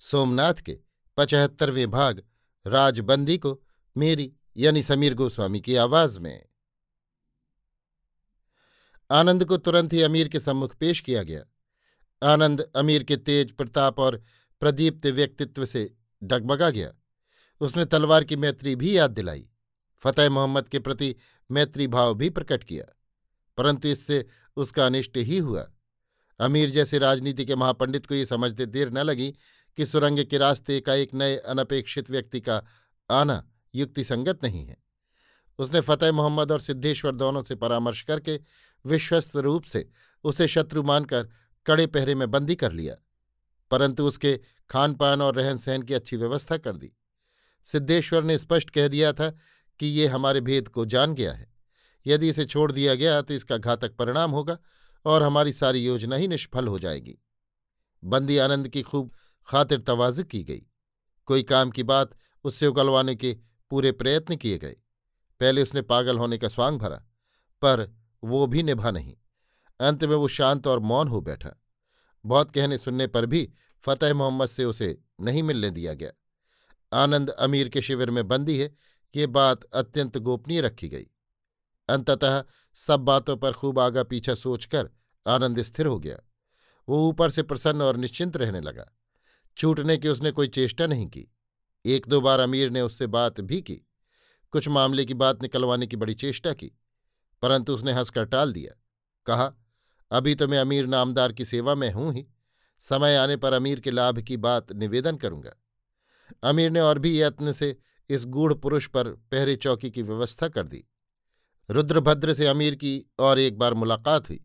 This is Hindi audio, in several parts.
सोमनाथ के पचहत्तरवें भाग राजबंदी को मेरी यानी समीर गोस्वामी की आवाज़ में। आनंद को तुरंत ही अमीर के सम्मुख पेश किया गया। आनंद अमीर के तेज प्रताप और प्रदीप्त व्यक्तित्व से डगमगा गया। उसने तलवार की मैत्री भी याद दिलाई। फतेह मोहम्मद के प्रति मैत्री भाव भी प्रकट किया, परंतु इससे उसका अनिष्ट ही हुआ। अमीर जैसे राजनीति के महापंडित को ये समझते देर न लगी कि सुरंग के रास्ते का एक नए अनपेक्षित व्यक्ति का आना युक्तिसंगत नहीं है। उसने फतेह मोहम्मद और सिद्धेश्वर दोनों से परामर्श करके विश्वस्त रूप से उसे शत्रु मानकर कड़े पहरे में बंदी कर लिया, परंतु उसके खान पान और रहन सहन की अच्छी व्यवस्था कर दी। सिद्धेश्वर ने स्पष्ट कह दिया था कि ये हमारे भेद को जान गया है। यदि इसे छोड़ दिया गया तो इसका घातक परिणाम होगा और हमारी सारी योजना ही निष्फल हो जाएगी। बंदी आनंद की खूब खातिर तवाज़ की गई। कोई काम की बात उससे उगलवाने के पूरे प्रयत्न किए गए। पहले उसने पागल होने का स्वांग भरा, पर वो भी निभा नहीं। अंत में वो शांत और मौन हो बैठा। बहुत कहने सुनने पर भी फतेह मोहम्मद से उसे नहीं मिलने दिया गया। आनंद अमीर के शिविर में बंदी है ये बात अत्यंत गोपनीय रखी गई। अंततः सब बातों पर खूब आगा पीछा सोचकर आनंद स्थिर हो गया। वो ऊपर से प्रसन्न और निश्चिंत रहने लगा। छूटने की उसने कोई चेष्टा नहीं की। एक दो बार अमीर ने उससे बात भी की। कुछ मामले की बात निकलवाने की बड़ी चेष्टा की, परंतु उसने हंसकर टाल दिया। कहा, अभी तो मैं अमीर नामदार की सेवा में हूँ ही। समय आने पर अमीर के लाभ की बात निवेदन करूँगा अमीर ने और भी यत्न से इस गूढ़ पुरुष पर पहरे चौकी की व्यवस्था कर दी। रुद्रभद्र से अमीर की और एक बार मुलाकात हुई।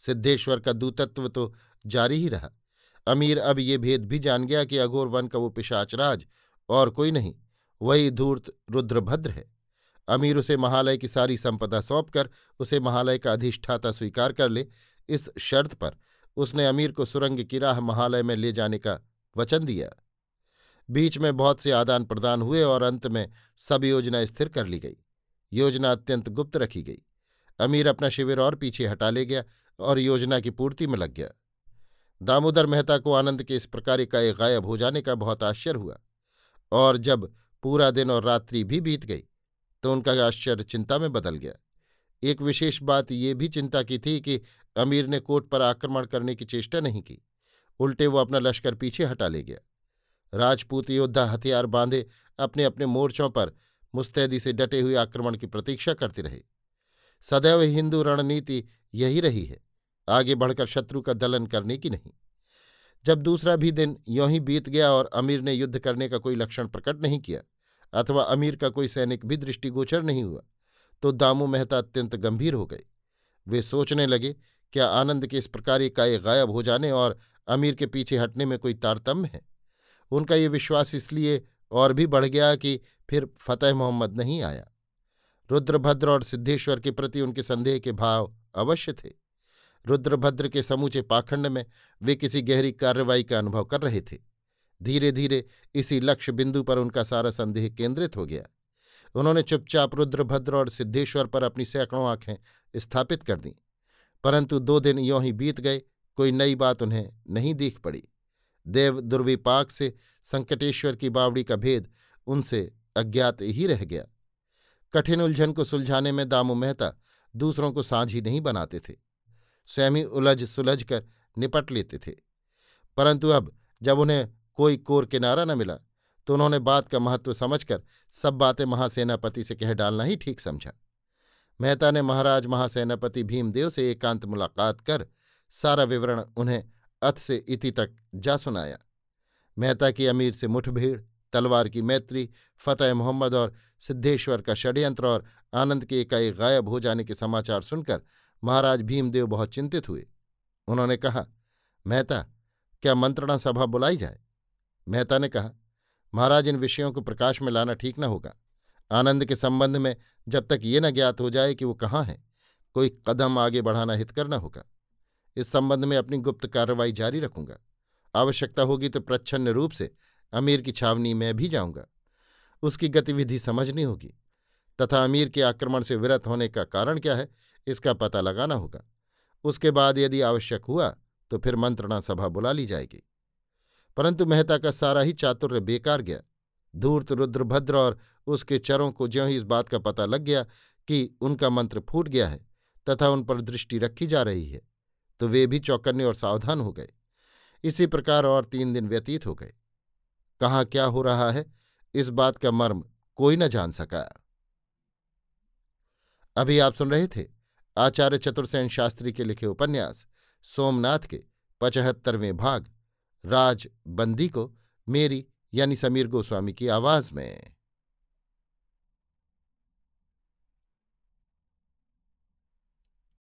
सिद्धेश्वर का दूतत्व तो जारी ही रहा। अमीर अब ये भेद भी जान गया कि अघोर वन का वो पिशाचराज और कोई नहीं, वही धूर्त रुद्रभद्र है। अमीर उसे महालय की सारी संपदा सौंपकर, उसे महालय का अधिष्ठाता स्वीकार कर ले। इस शर्त पर उसने अमीर को सुरंग की राह महालय में ले जाने का वचन दिया। बीच में बहुत से आदान प्रदान हुए और अंत में सब योजना स्थिर कर ली गई। योजना अत्यंत गुप्त रखी गई। अमीर अपना शिविर और पीछे हटा ले गया और योजना की पूर्ति में लग गया। दामोदर मेहता को आनंद के इस प्रकार का एक गायब हो जाने का बहुत आश्चर्य हुआ। और जब पूरा दिन और रात्रि भी बीत गई तो उनका आश्चर्य चिंता में बदल गया। एक विशेष बात ये भी चिंता की थी कि अमीर ने कोर्ट पर आक्रमण करने की चेष्टा नहीं की, उल्टे वो अपना लश्कर पीछे हटा ले गया। राजपूत योद्धा हथियार बांधे अपने अपने मोर्चों पर मुस्तैदी से डटे हुए आक्रमण की प्रतीक्षा करते रहे। सदैव हिंदू रणनीति यही रही है। आगे बढ़कर शत्रु का दलन करने की नहीं। जब दूसरा भी दिन यों ही बीत गया और अमीर ने युद्ध करने का कोई लक्षण प्रकट नहीं किया, अथवा अमीर का कोई सैनिक भी दृष्टिगोचर नहीं हुआ तो दामू मेहता अत्यंत गंभीर हो गए वे सोचने लगे, क्या आनंद के इस प्रकार का गायब हो जाने और अमीर के पीछे हटने में कोई तारतम्य है? उनका ये विश्वास इसलिए और भी बढ़ गया कि फिर फतेह मोहम्मद नहीं आया। रुद्रभद्र और सिद्धेश्वर के प्रति उनके संदेह के भाव अवश्य थे। रुद्रभद्र के समूचे पाखंड में वे किसी गहरी कार्रवाई का अनुभव कर रहे थे। धीरे धीरे इसी लक्ष्य बिंदु पर उनका सारा संदेह केंद्रित हो गया। उन्होंने चुपचाप रुद्रभद्र और सिद्धेश्वर पर अपनी सैकड़ों आँखें स्थापित कर दीं। परंतु दो दिन यों ही बीत गए, कोई नई बात उन्हें नहीं दिख पड़ी। देव दुर्विपाक से संकटेश्वर की बावड़ी का भेद उनसे अज्ञात ही रह गया। कठिन उलझन को सुलझाने में दामू मेहता दूसरों को साझी नहीं बनाते थे। स्वयं उलझ सुलझ कर निपट लेते थे। परंतु अब जब उन्हें कोई कोर किनारा न मिला तो उन्होंने बात का महत्व समझकर सब बातें महासेनापति से कह डालना ही ठीक समझा। मेहता ने महाराज महासेनापति भीमदेव से एकांत मुलाकात कर सारा विवरण उन्हें अथ से इति तक जा सुनाया। मेहता की अमीर से मुठभेड़ तलवार की मैत्री, फतेह मोहम्मद और सिद्धेश्वर का षड्यंत्र और आनंद के एकाएक गायब हो जाने के समाचार सुनकर महाराज भीमदेव बहुत चिंतित हुए। उन्होंने कहा, मेहता, क्या मंत्रणा सभा बुलाई जाए? मेहता ने कहा, महाराज, इन विषयों को प्रकाश में लाना ठीक न होगा। आनंद के संबंध में जब तक ये न ज्ञात हो जाए कि वो कहाँ है, कोई कदम आगे बढ़ाना हित करना होगा। इस संबंध में अपनी गुप्त कार्रवाई जारी रखूँगा। आवश्यकता होगी तो प्रच्छन्न रूप से अमीर की छावनी में भी जाऊँगा। उसकी गतिविधि समझनी होगी। तथा अमीर के आक्रमण से विरत होने का कारण क्या है, इसका पता लगाना होगा। उसके बाद यदि आवश्यक हुआ तो फिर मंत्रणा सभा बुला ली जाएगी। परंतु मेहता का सारा ही चातुर्य बेकार गया। धूर्त रुद्रभद्र और उसके चरों को ज्यों ही इस बात का पता लग गया कि उनका मंत्र फूट गया है तथा उन पर दृष्टि रखी जा रही है तो वे भी चौकन्ने और सावधान हो गए। इसी प्रकार और तीन दिन व्यतीत हो गए। कहाँ क्या हो रहा है, इस बात का मर्म कोई न जान सका। अभी आप सुन रहे थे आचार्य चतुर्सेन शास्त्री के लिखे उपन्यास, सोमनाथ के पचहत्तरवें भाग राज बंदी को मेरी यानी समीर गोस्वामी की आवाज़ में।